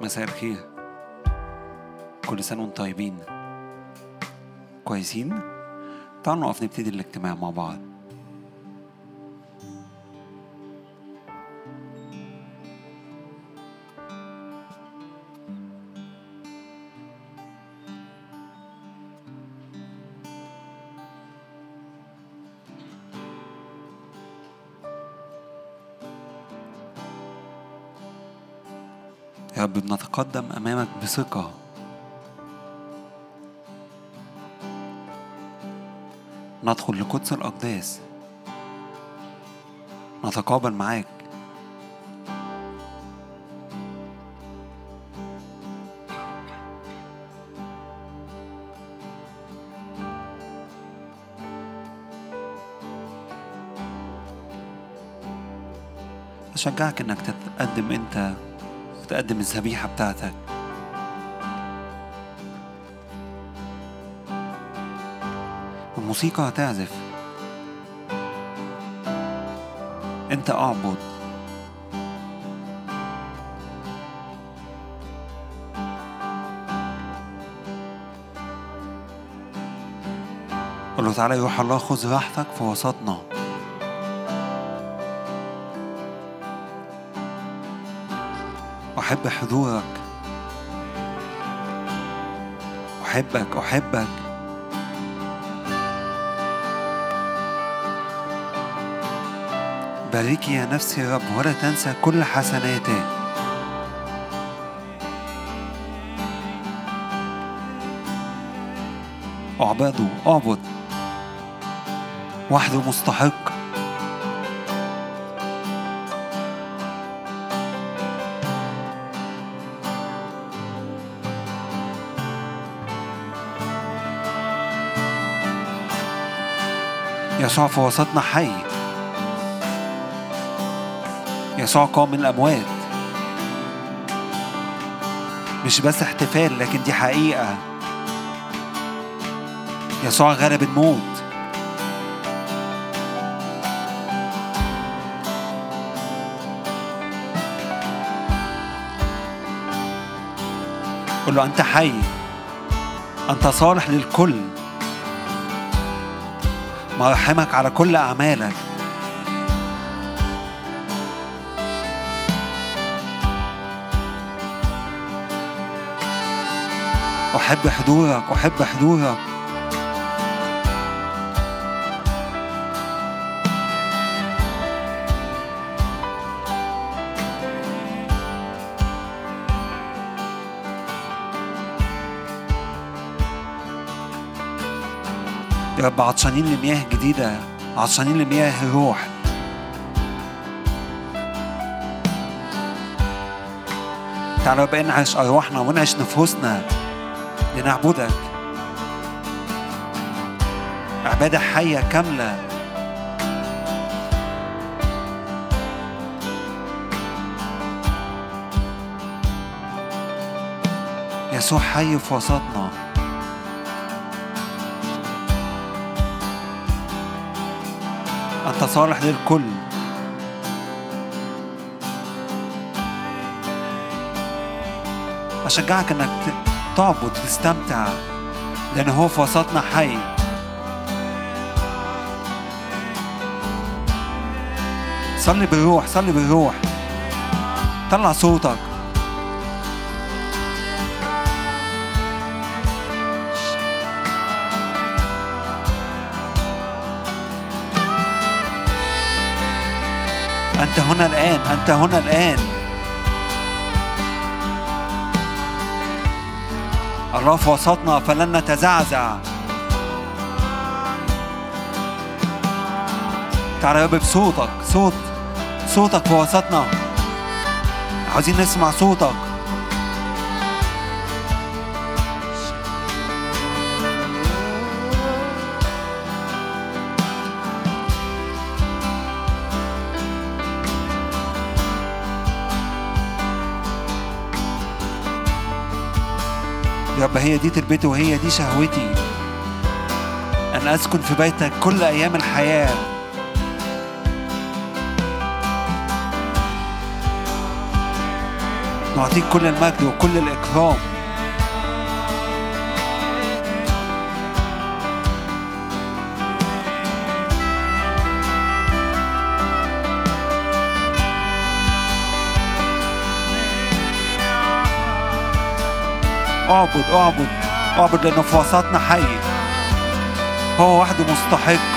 مساء الخير. كل سنة وأنتم طيبين. كويسين؟ تعالوا نقف نبتدي الاجتماع مع بعض. بنتقدم أمامك بثقة. ندخل لقدس الأقداس. نتقابل معاك. أشجعك إنك تتقدم أنت. وتقدم الذبيحة بتاعتك. الموسيقى هتعزف. انت اعبد. قل له تعالى روح الله خذ راحتك في وسطنا. أحب حضورك. أحبك أحبك. باركي يا نفسي يا رب ولا تنسى كل حسناته اعبده أعبد. وحده مستحق. يسوع في وسطنا حي. يسوع قام من الأموات. مش بس احتفال لكن دي حقيقة. يسوع غلب الموت. قل له أنت حي. أنت صالح للكل. مراحمك على كل أعمالك. أحب حضورك أحب حضورك. يا رب عطشانين لمياه جديدة. عطشانين لمياه الروح تعالى يا رب انعش أرواحنا وانعش نفوسنا. لنعبدك. عبادة حية كاملة. يسوع حي في وسطنا. صالح للكل. أشجعك أنك تعبد وتستمتع لأن هو في وسطنا حي. صلي بالروح صلي بالروح. طلع صوتك. أنت هنا الآن أنت هنا الآن. الله في وسطنا فلن نتزعزع. تعالى يا بصوتك صوت صوتك في وسطنا. عاوزين نسمع صوتك. يا رب هي دي تربيتي وهي دي شهوتي. أن أسكن في بيتك كل أيام الحياة. نعطيك كل المجد وكل الإكرام. اعبد اعبد اعبد لأنه في وسطنا حي هو وحده مستحق.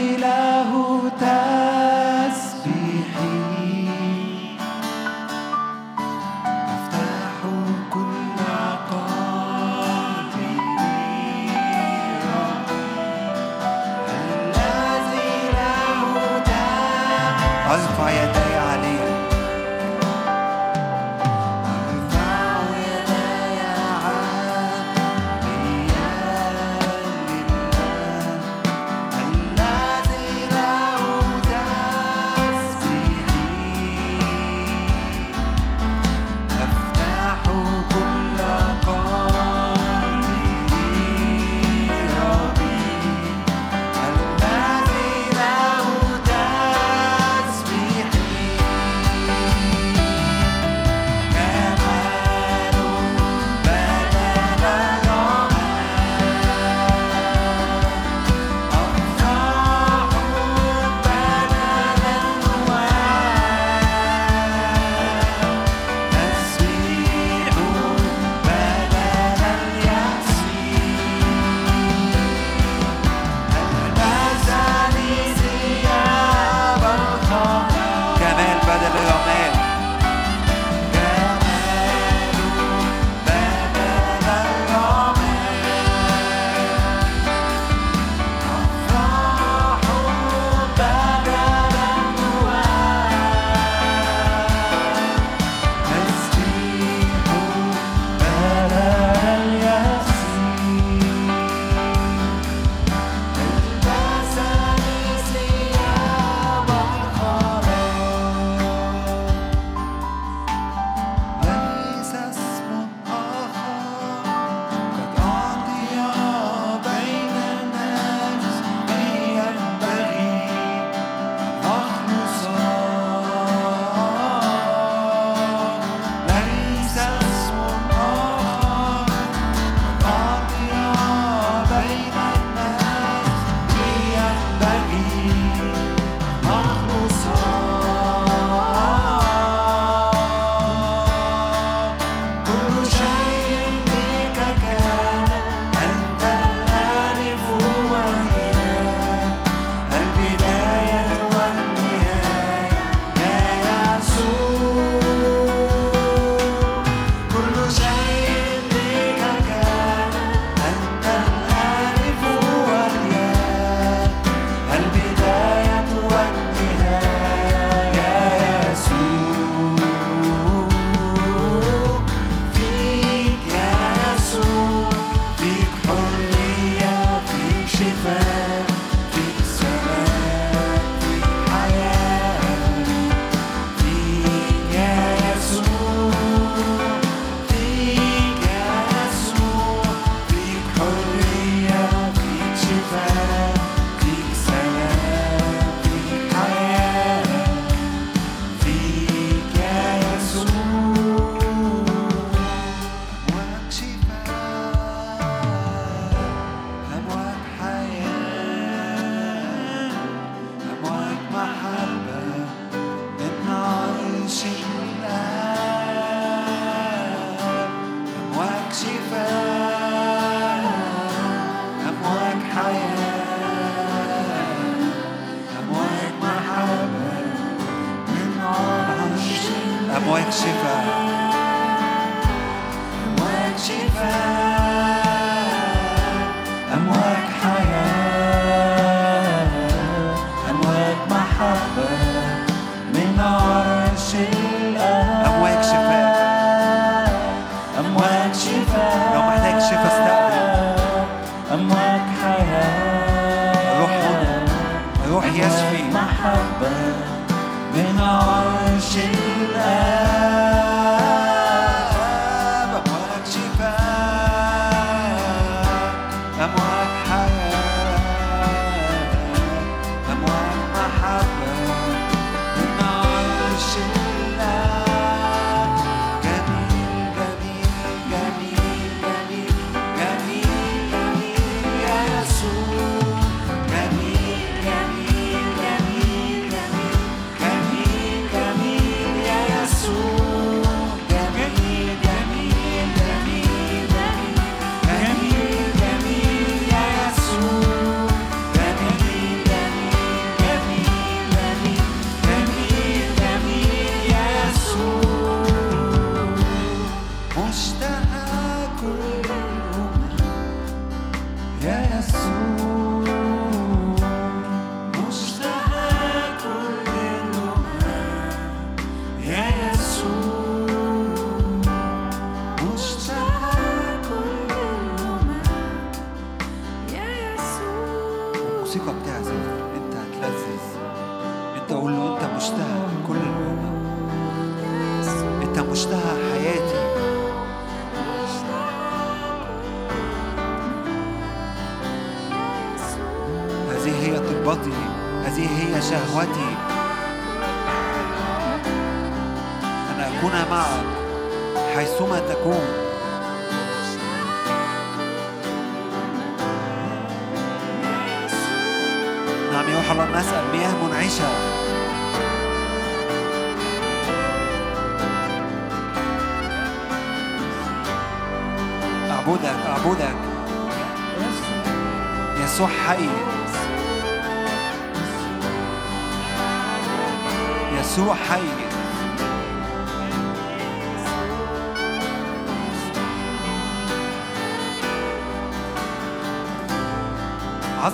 الذي له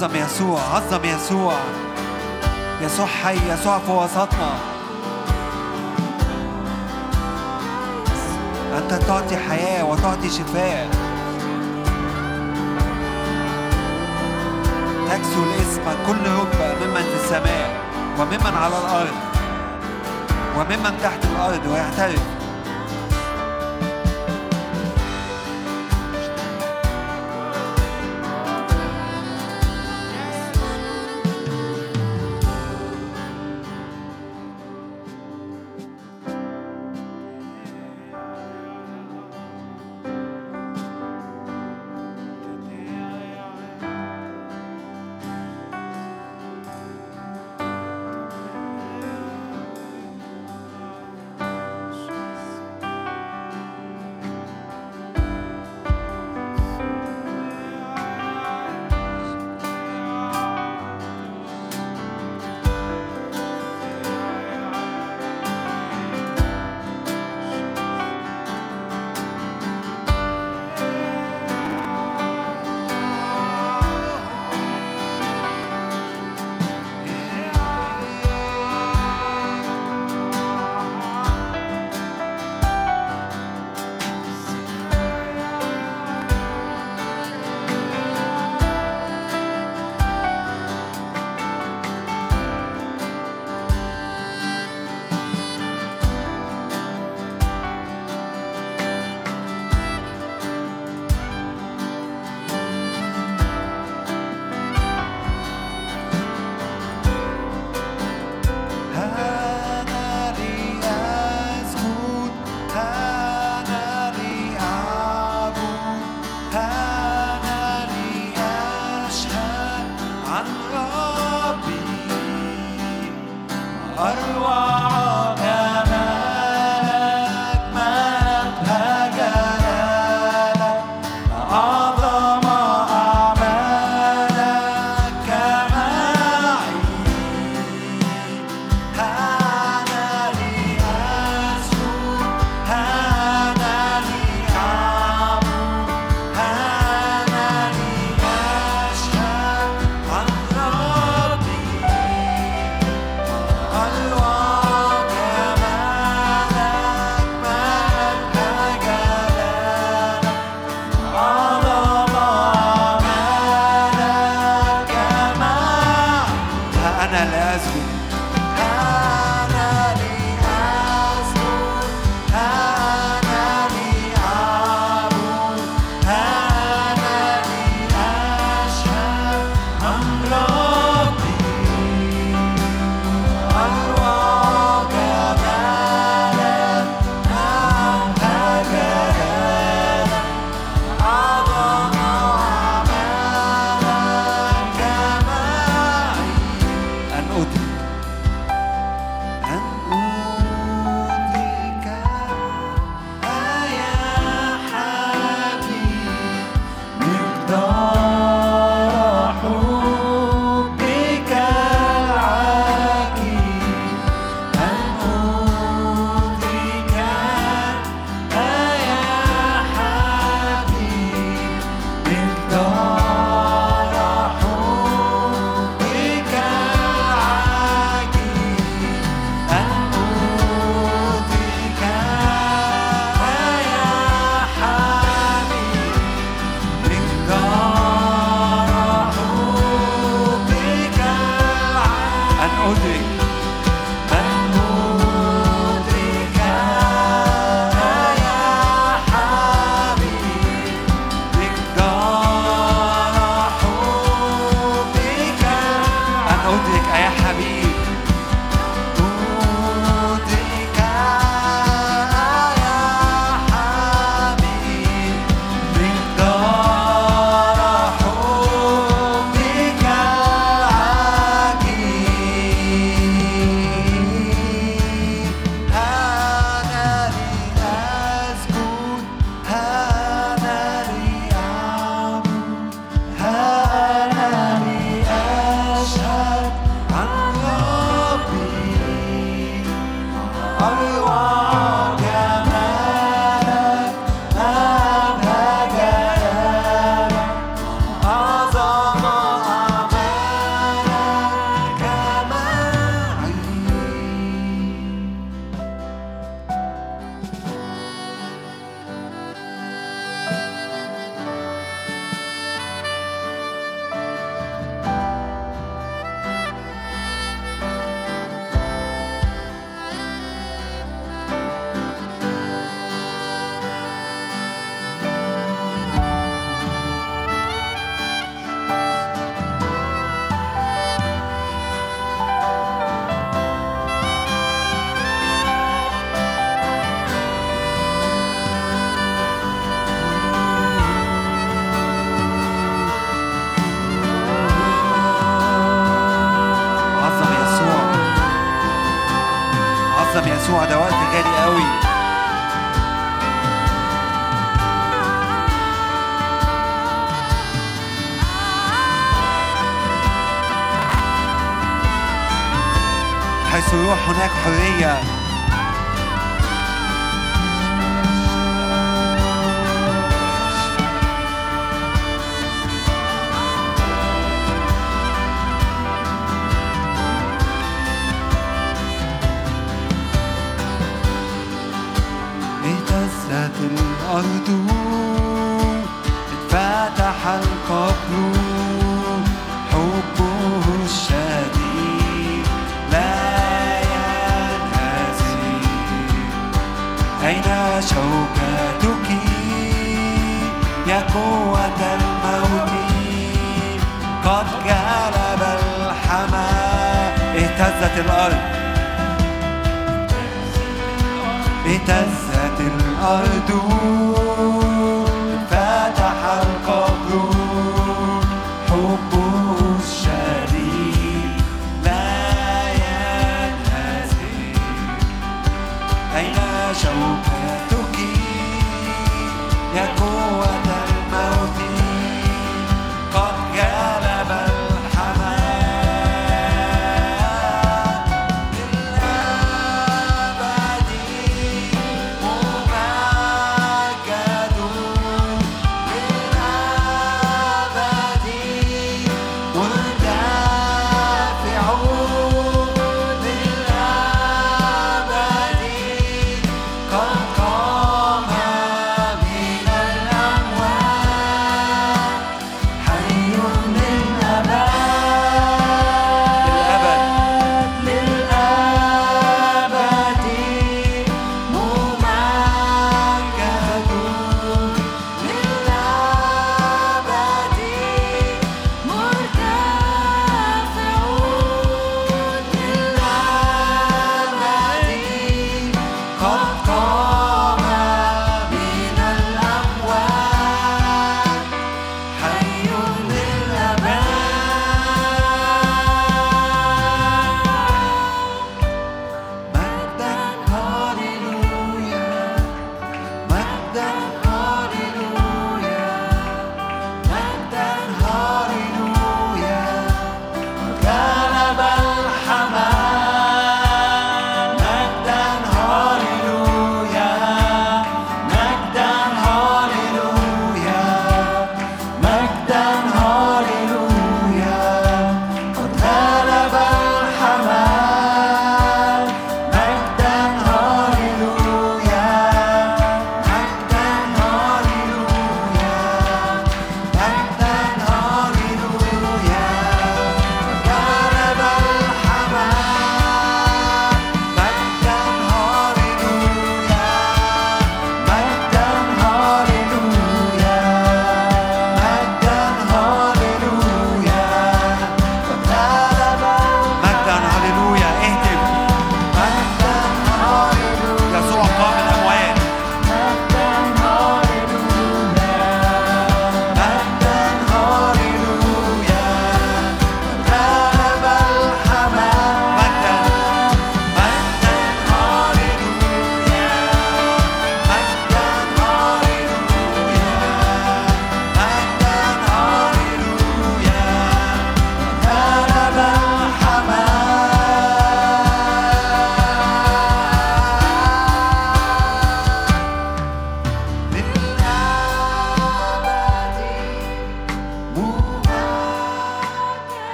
عظم يسوع عظم يسوع. يسوع حي يسوع في وسطنا. أنت تعطي حياة وتعطي شفاء. تكسو الاسم كل هبة ممن في السماء وممن على الأرض وممن تحت الأرض ويعترف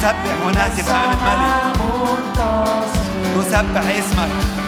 ونسبح ونهتف امام الملك نسبح اسمك.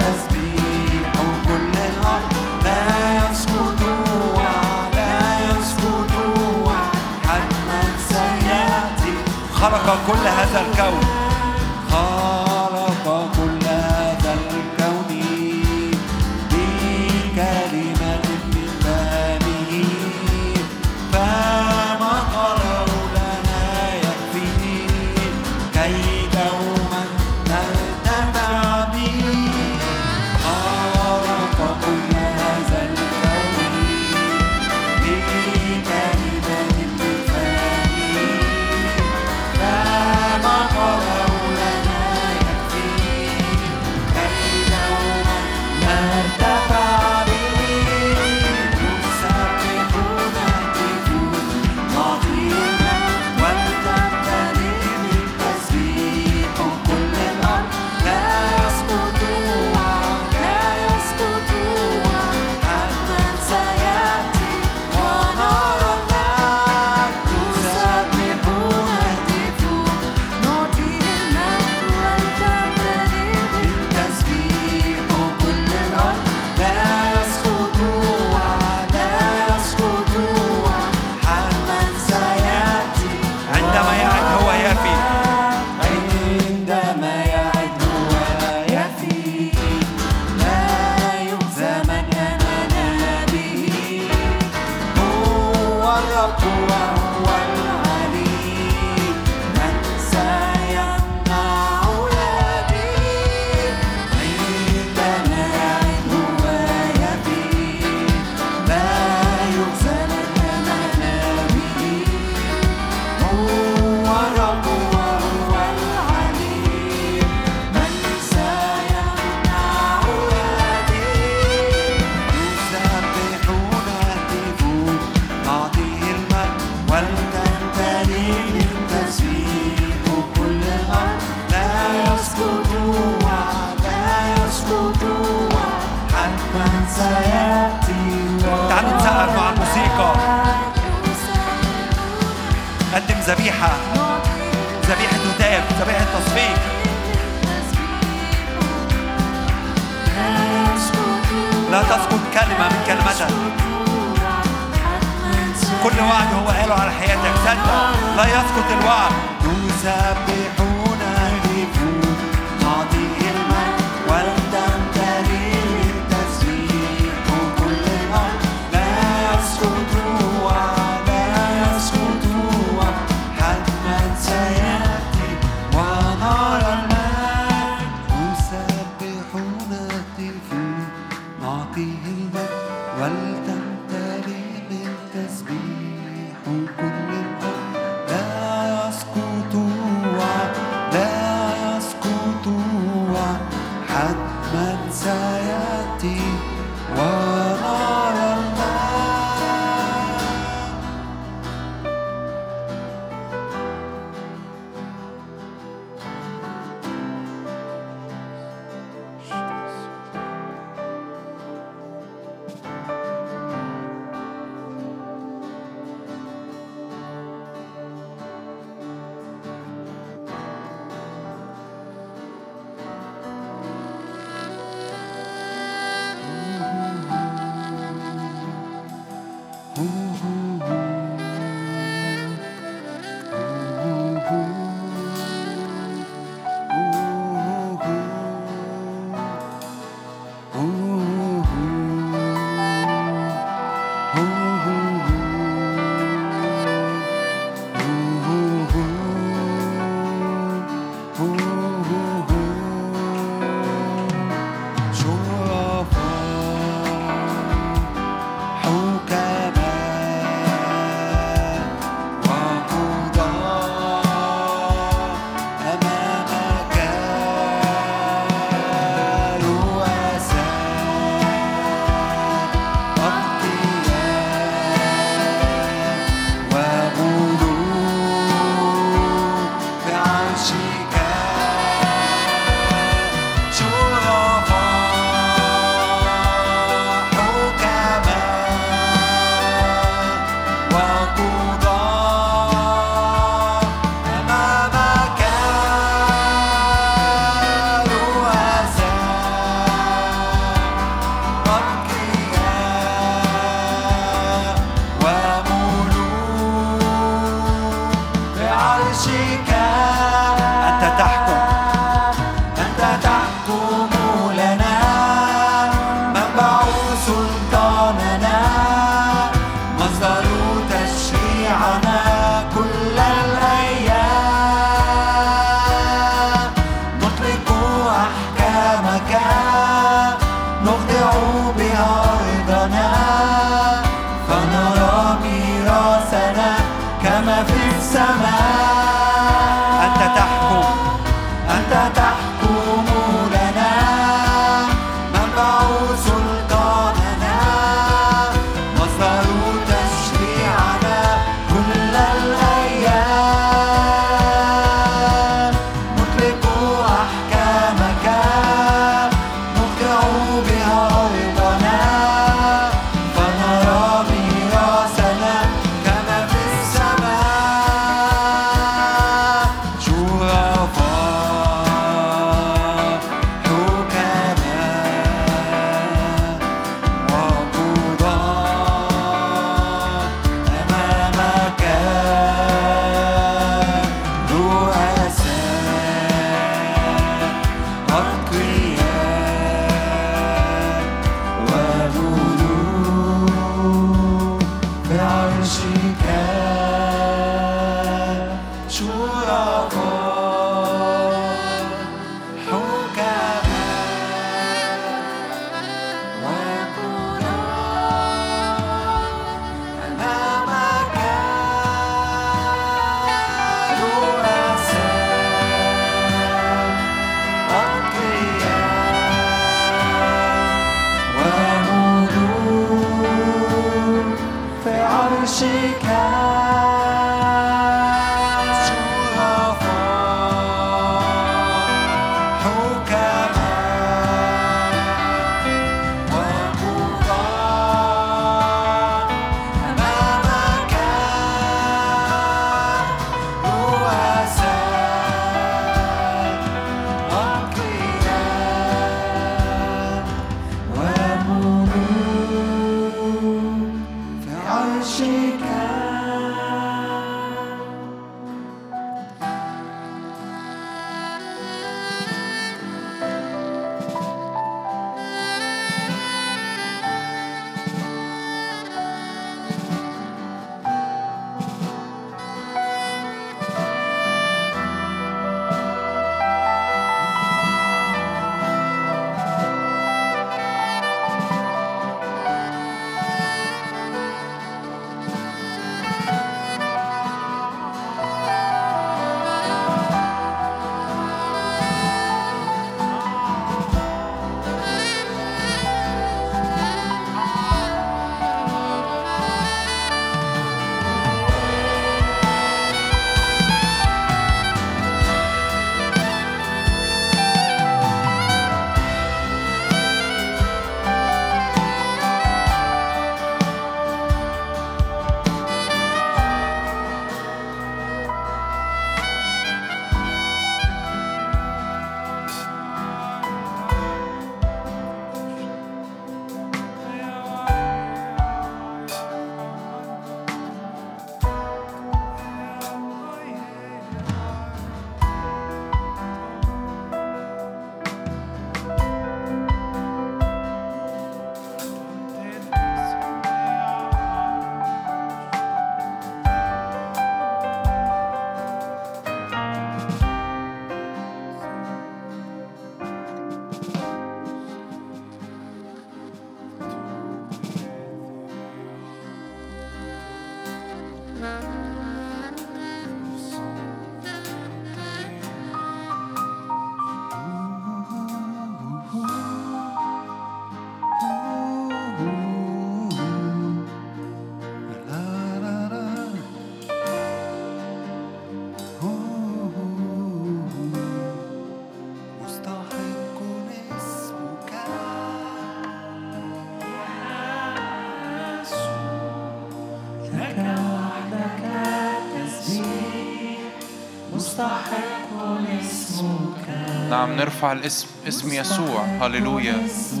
نرفع الاسم اسم يسوع. هللويا. يسوع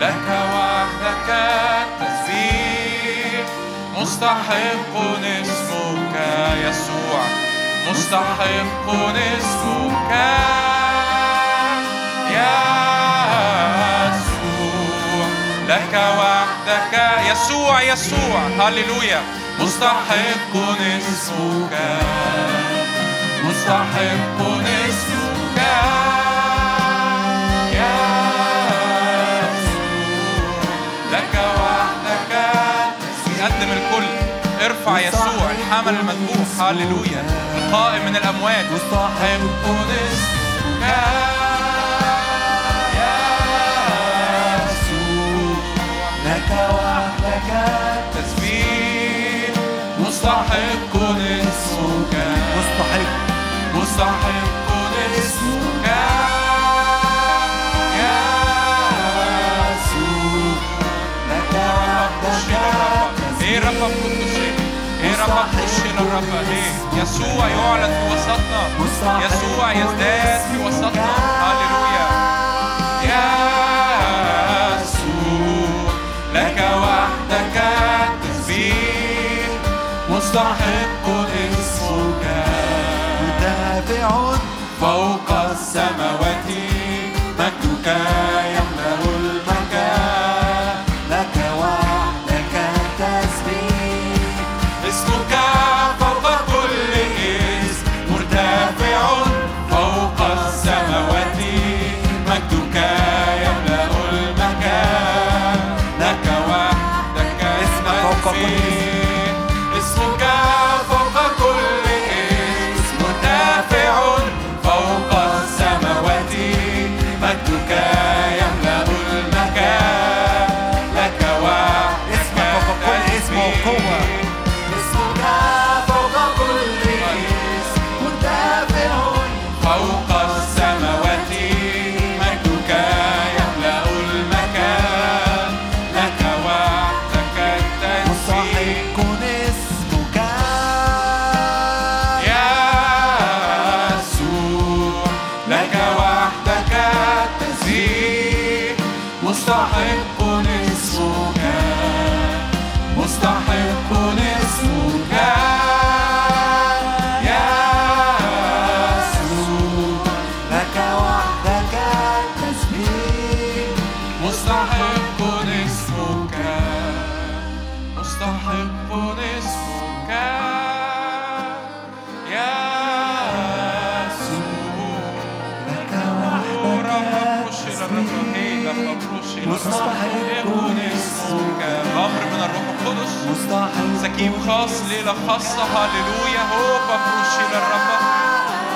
لك وحدك التسبيح مستحق اسمك يسوع. مستحق اسمك يسوع. لك وحدك يسوع يسوع. هللويا. مستحق اسمك. مستحق اسمك. يسوع. لك وحدك. يقدم الكل. ارفع يسوع الحمل المذبوح. هللويا. القائم من الأموات. مستحق اسمك. لك وحدك. مستحق اسمك. مستحق. مستحق اسمك. يا يسوع لك وحدك إيه رب قدس إيه رب خش للرب إيه يسوع يعلن في وسطنا. يسوع يزداد في وسطنا. هللويا. مستحق اسمك. مدافع فوق السماوات. مجدك. مستحق اسمك أمر من الروح القدس مستحق سكيب خاص ليلة خاصة هللويا هو بفرشي للرب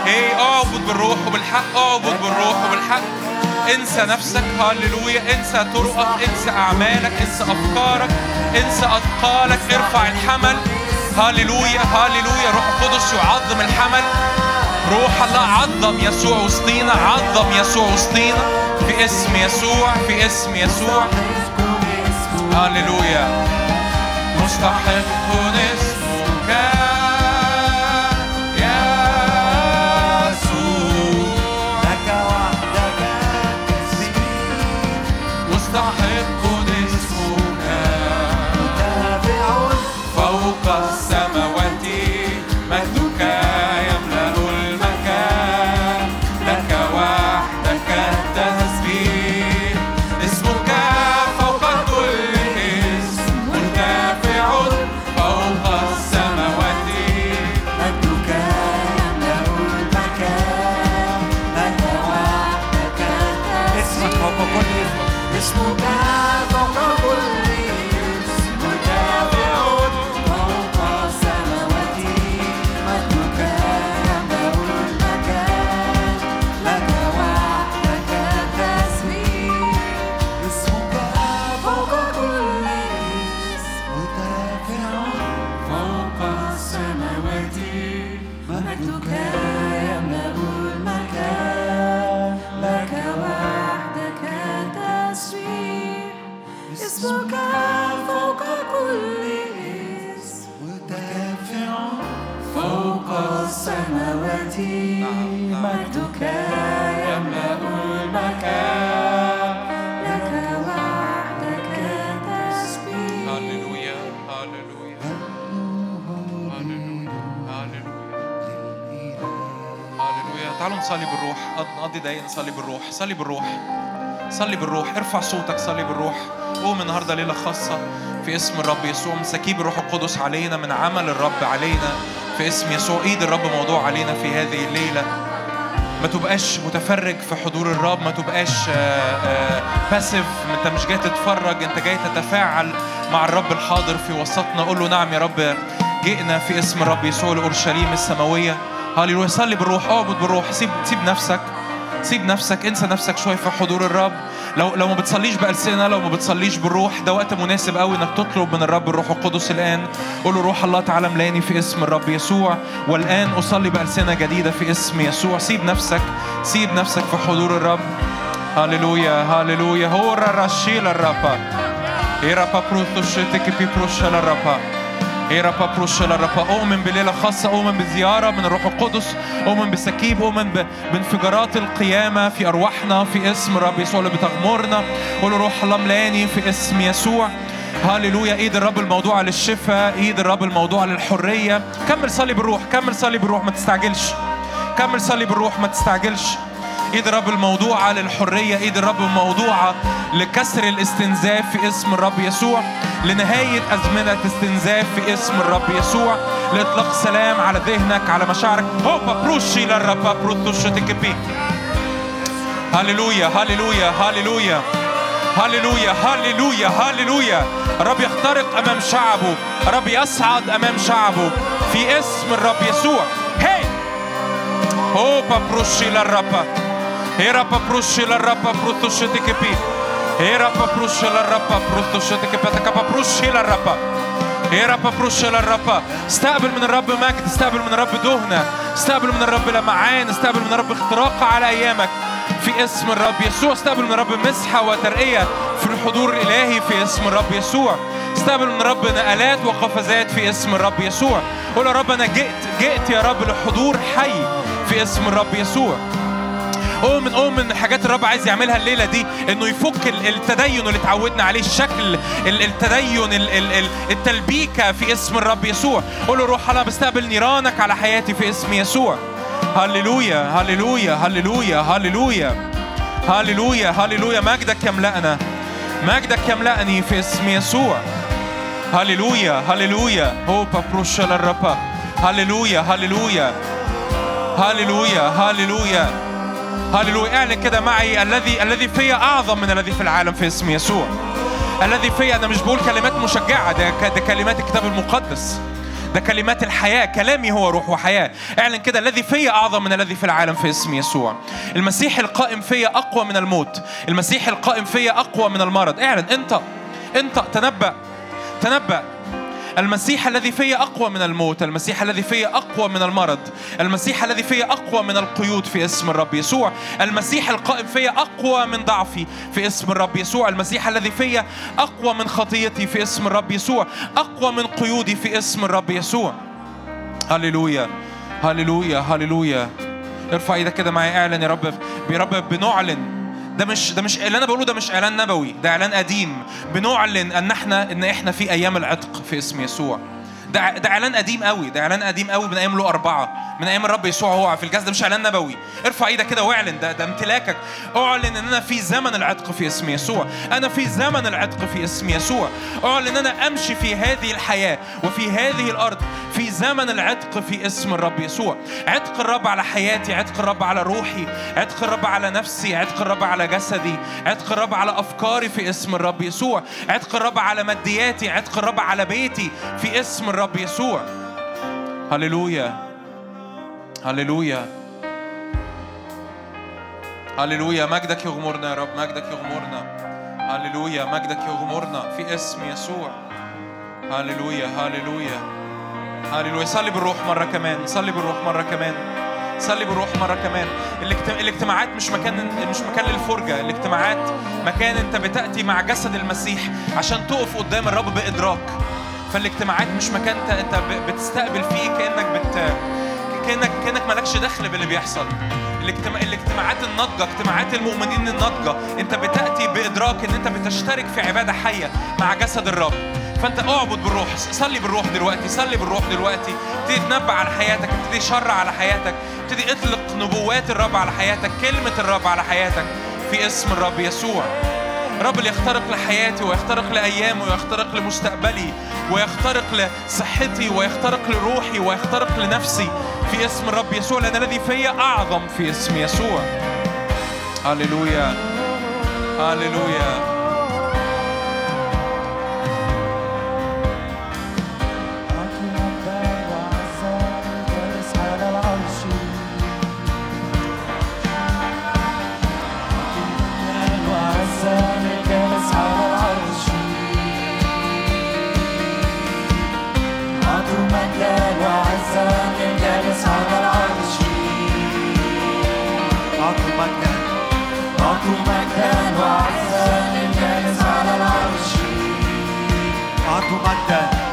هي اعبد بالروح وبالحق اعبد بالروح وبالحق انسى نفسك هللويا انسى طرقك انسى اعمالك انسى افكارك انسى اثقالك ارفع الحمل هللويا هللويا روح القدس يعظم الحمل روح الله عظم يسوع وسطينا عظم يسوع وسطينا في اسم يسوع في اسم يسوع. هللويا. مستحق اسمك نقضي دقايق نصلي بالروح. صلي بالروح. صلي بالروح. ارفع صوتك صلي بالروح. قوم النهارده ليلة خاصة في اسم الرب يسوع. مساكيب الروح القدس علينا من عمل الرب علينا في اسم يسوع. ايد الرب موضوع علينا في هذه الليلة. ما تبقاش متفرج في حضور الرب ما تبقاش باسيف انت مش جاي تتفرج انت جاي تتفاعل مع الرب الحاضر في وسطنا. قول له نعم يا رب جئنا في اسم الرب يسوع لأورشليم السماوية. هللويا. صلي بالروح اعبد بالروح. سيب سيب نفسك. سيب نفسك انسى نفسك شوية في حضور الرب. لو لو ما بتصليش بألسنة لو ما بتصليش بالروح ده وقت مناسب قوي إنك تطلب من الرب الروح القدس الآن. قول له روح الله تعالى ملاني في اسم الرب يسوع والآن أصلي بألسنة جديدة في اسم يسوع. سيب نفسك سيب نفسك في حضور الرب. هللويا هللويا. هو الرشيل الرب إيرابا بروتو شتك بي بروشال الرب إيرابا بروشال الرب أؤمن بليلة خاصة أؤمن بزيارة من الروح القدس أؤمن بسكيب أؤمن بانفجارات القيامة في أرواحنا في اسم الرب يسوع اللي بتغمرنا له روح الله ملاني في اسم يسوع هللويا ايد الرب الموضوع للشفاء ايد الرب الموضوع للحريه كمل صلي بالروح كمل صلي بالروح ما تستعجلش كمل صلي بالروح ما تستعجلش ايد الرب الموضوعة للحرية ايد الرب الموضوعة لكسر الاستنزاف في اسم الرب يسوع لنهاية أزمنة استنزاف في اسم الرب يسوع لإطلاق سلام على ذهنك على مشاعرك. هوبا بروشي للرب بروتوشتكبي هللويا هللويا هللويا هللويا هللويا هللويا الرب يخترق أمام شعبه الرب يصعد أمام شعبه في اسم الرب يسوع. هي هوبا بروشي للرب هيرا بروشي للرب بروتوشتك بي هيرا بروشي للرب بروتوشتك بي تكا بروشي للرب هيرا بروشي للرب استقبل من الرب مجد استقبل من الرب دهنة استقبل من الرب لمعان استقبل من الرب اختراق على ايامك في اسم الرب يسوع استقبل من الرب مسحة وترقية في الحضور الإلهي في اسم الرب يسوع استقبل من الرب نقلات وقفزات في اسم الرب يسوع قول يا رب أنا جئت جئت يا رب لحضور حي في اسم الرب يسوع اؤمن اؤمن من الحاجات الرب عايز يعملها الليلة دي إنه يفك ال- التدين اللي اتعودنا عليه الشكل ال- التدين ال- ال- ال- التلبيكة في اسم الرب يسوع. قول له روح الله بستقبل نيرانك على حياتي في اسم يسوع. هللويا هللويا هللويا هللويا. هللويا هللويا. مجدك يملأنا. مجدك يملأني في اسم يسوع. هللويا هللويا. هوبا بروشا للرب هللويا هللويا. هللويا هللويا. هللويا. اعلن كده معي الذي الذي في أعظم من الذي في العالم في اسم يسوع. الذي في أنا مش بقول كلمات مشجعة ده ده كلمات الكتاب المقدس. ده كلمات الحياة. كلامي هو روح وحياة. اعلن كده الذي في أعظم من الذي في العالم في اسم يسوع. المسيح القائم في أقوى من الموت. المسيح القائم في أقوى من المرض. اعلن انت انت تنبأ. تنبأ. المسيح الذي في أقوى من الموت المسيح الذي في أقوى من المرض المسيح الذي في أقوى من القيود في اسم الرب يسوع المسيح القائم في أقوى من ضعفي في اسم الرب يسوع المسيح الذي في أقوى من خطيتي في اسم الرب يسوع أقوى من قيودي في اسم الرب يسوع. هللويا هللويا هللويا. ارفع إيدك كده معايا اعلن يا رب يا رب بنعلن ده مش ده مش اللي أنا بقوله ده مش إعلان نبوي ده إعلان قديم. بنعلن أن إحنا إن إحنا في أيام العتق في اسم يسوع. ده ده إعلان قديم قوي ده إعلان قديم قوي من أيام له أربعة من أيام الرب يسوع هو في الجسد ده مش إعلان نبوي. ارفع إيدك كده واعلن ده ده امتلاكك. أعلن إن أنا في زمن العتق في اسم يسوع. أنا في زمن العتق في اسم يسوع. أعلن إن أنا أمشي في هذه الحياة وفي هذه الأرض في زمن العتق في اسم الرب يسوع. عتق الرب على حياتي عتق الرب على روحي عتق الرب على نفسي عتق الرب على جسدي عتق الرب على أفكاري في اسم الرب يسوع. عتق الرب على مادياتي عتق الرب على بيتي في اسم الرب يسوع. هللويا. هللويا. هللويا. مجدك يغمرنا يا رب. مجدك يغمرنا. هللويا. مجدك يغمرنا في اسم يسوع. هللويا. هللويا. هللويا. صلي بالروح مرة كمان. صلي بالروح مرة كمان. صلي بالروح مرة كمان. الاجت- الاجتماعات مش مكان مش مكان للفرجة. الاجتماعات مكان انت بتأتي مع جسد المسيح عشان تقف قدام الرب بإدراك. فالاجتماعات مش مكان انت بتستقبل فيه كأنك بت كأنك كأنك مالكش دخل باللي بيحصل. الاجتماع الاجتماعات الناضجة اجتماعات المؤمنين الناضجة. انت بتأتي بإدراك ان انت بتشترك في عبادة حية مع جسد الرب. فانت اعبد بالروح. صلي بالروح دلوقتي صلي بالروح دلوقتي. ابتدي تنبأ على حياتك ابتدي شرع على حياتك. ابتدي اطلق نبوات الرب على حياتك كلمة الرب على حياتك. في اسم الرب يسوع. رب اللي يخترق لحياتي ويخترق لأيامي ويخترق لمستقبلي ويخترق لصحتي ويخترق لروحي ويخترق لنفسي في اسم الرب يسوع لأن الذي في أعظم في اسم يسوع. هللويا. هللويا. مجدا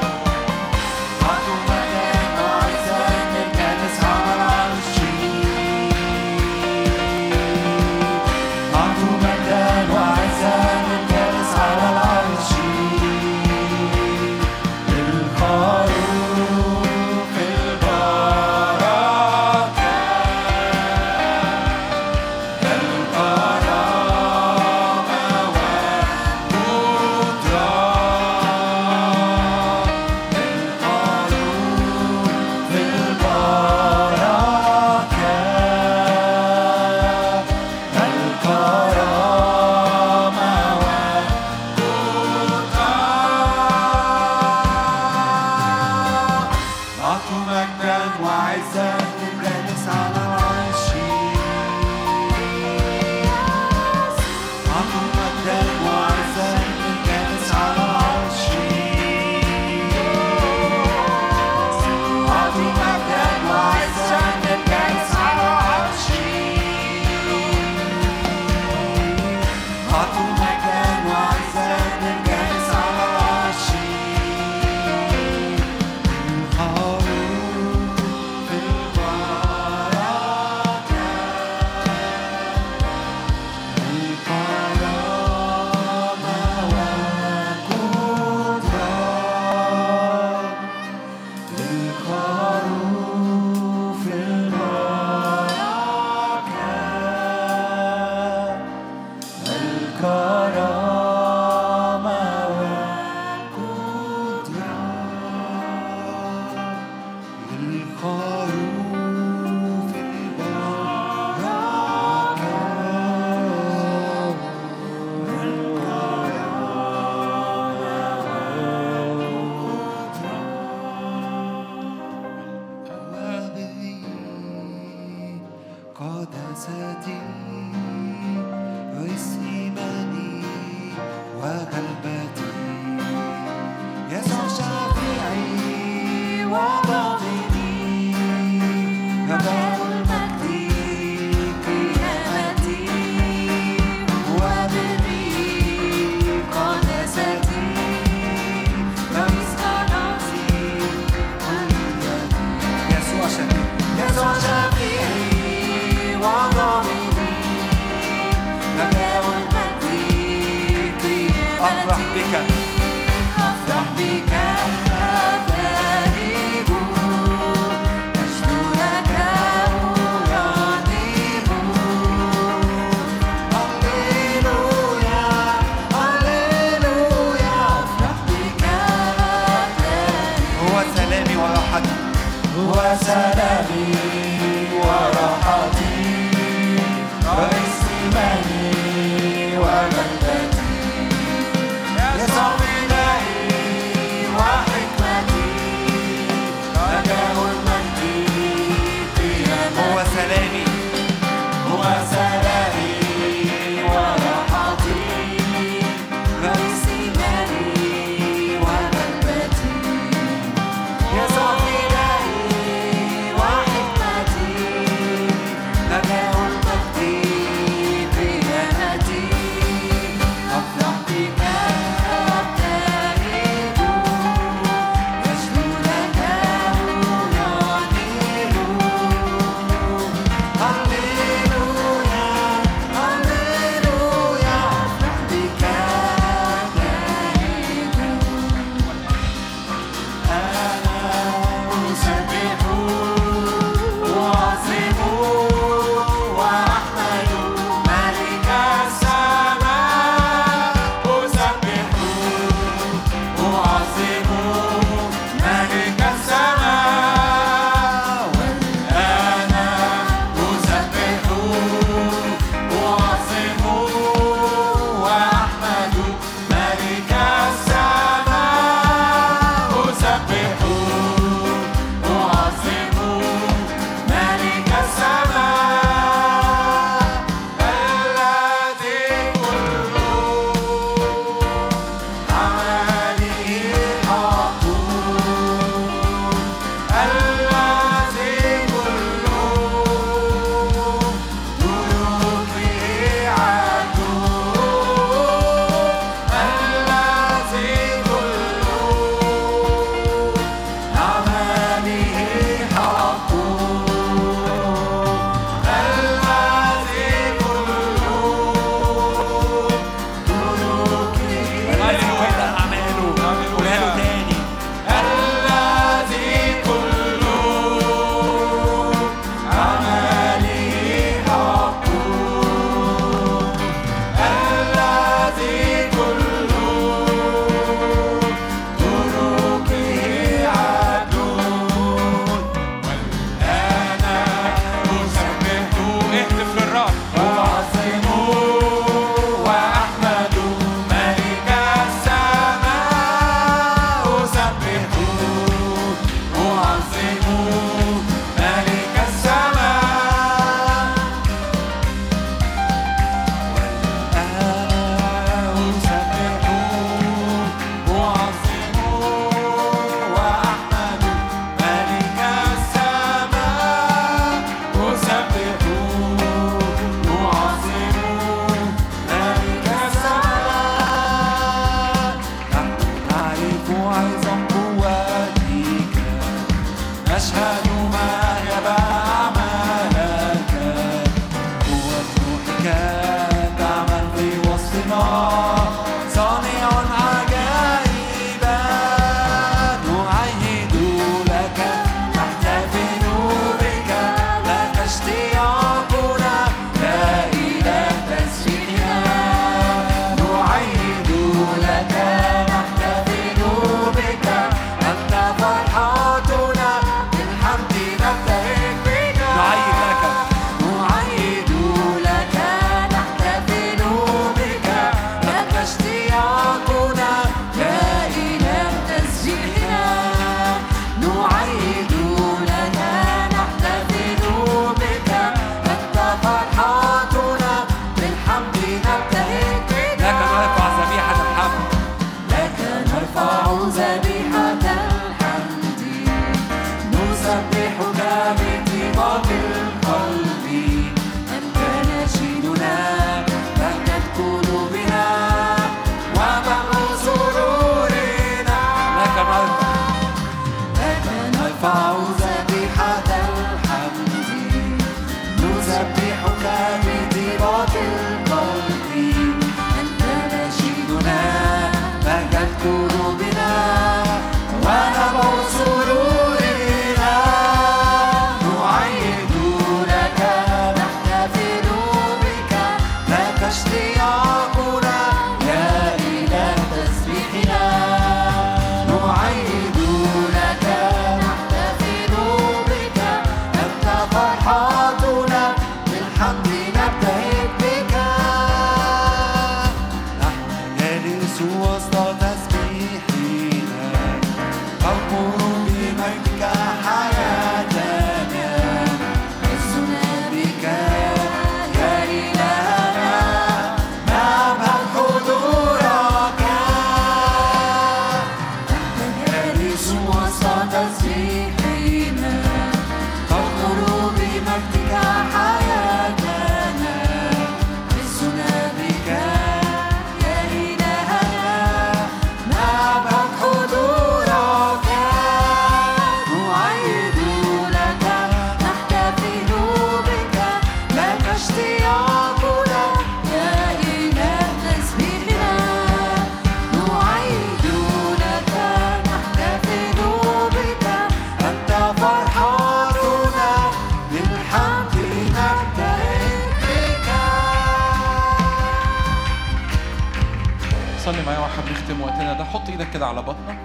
كده على بطنك.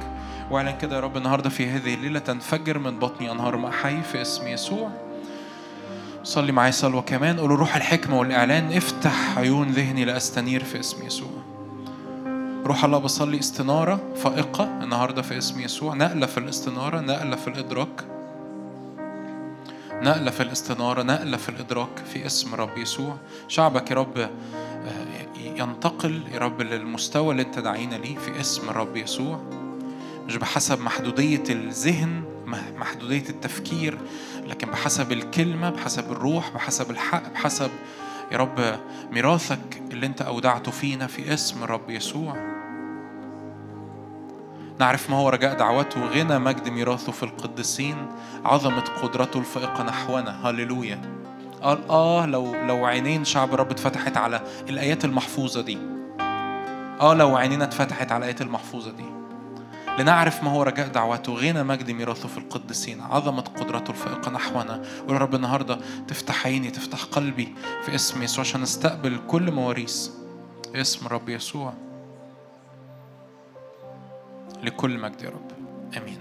واعلن كده يا رب النهارده في هذه الليلة تنفجر من بطني أنهار ماء حي في اسم يسوع. صلي معايا صلوه كمان. قولوا روح الحكمة والإعلان. افتح عيون ذهني لأستنير في اسم يسوع. روح الله بصلي استنارة فائقة النهارده في اسم يسوع. نقلة في الاستنارة نقلة في الإدراك. نقلة في الاستنارة نقلة في الإدراك في اسم رب يسوع. شعبك يا رب ينتقل يا رب للمستوى اللي انت داعينا ليه في اسم الرب يسوع. مش بحسب محدودية الذهن مح- محدودية التفكير لكن بحسب الكلمة بحسب الروح بحسب الحق بحسب يا رب ميراثك اللي انت أودعته فينا في اسم الرب يسوع. نعرف ما هو رجاء دعوته غنى مجد ميراثه في القديسين عظمة قدرته الفائقة نحونا. هللويا. قال آه لو لو عينين شعب الرب اتفتحت على الآيات المحفوظة دي. آه لو عينينا اتفتحت على الآيات المحفوظة دي. لنعرف ما هو رجاء دعوته. غنى مجد ميراثه في القديسين عظمة قدرته الفائقة نحونا. يا رب النهاردة تفتح عيني تفتح قلبي في اسم يسوع عشان نستقبل كل مواريث. اسم رب يسوع. لكل مجد يا رب. آمين.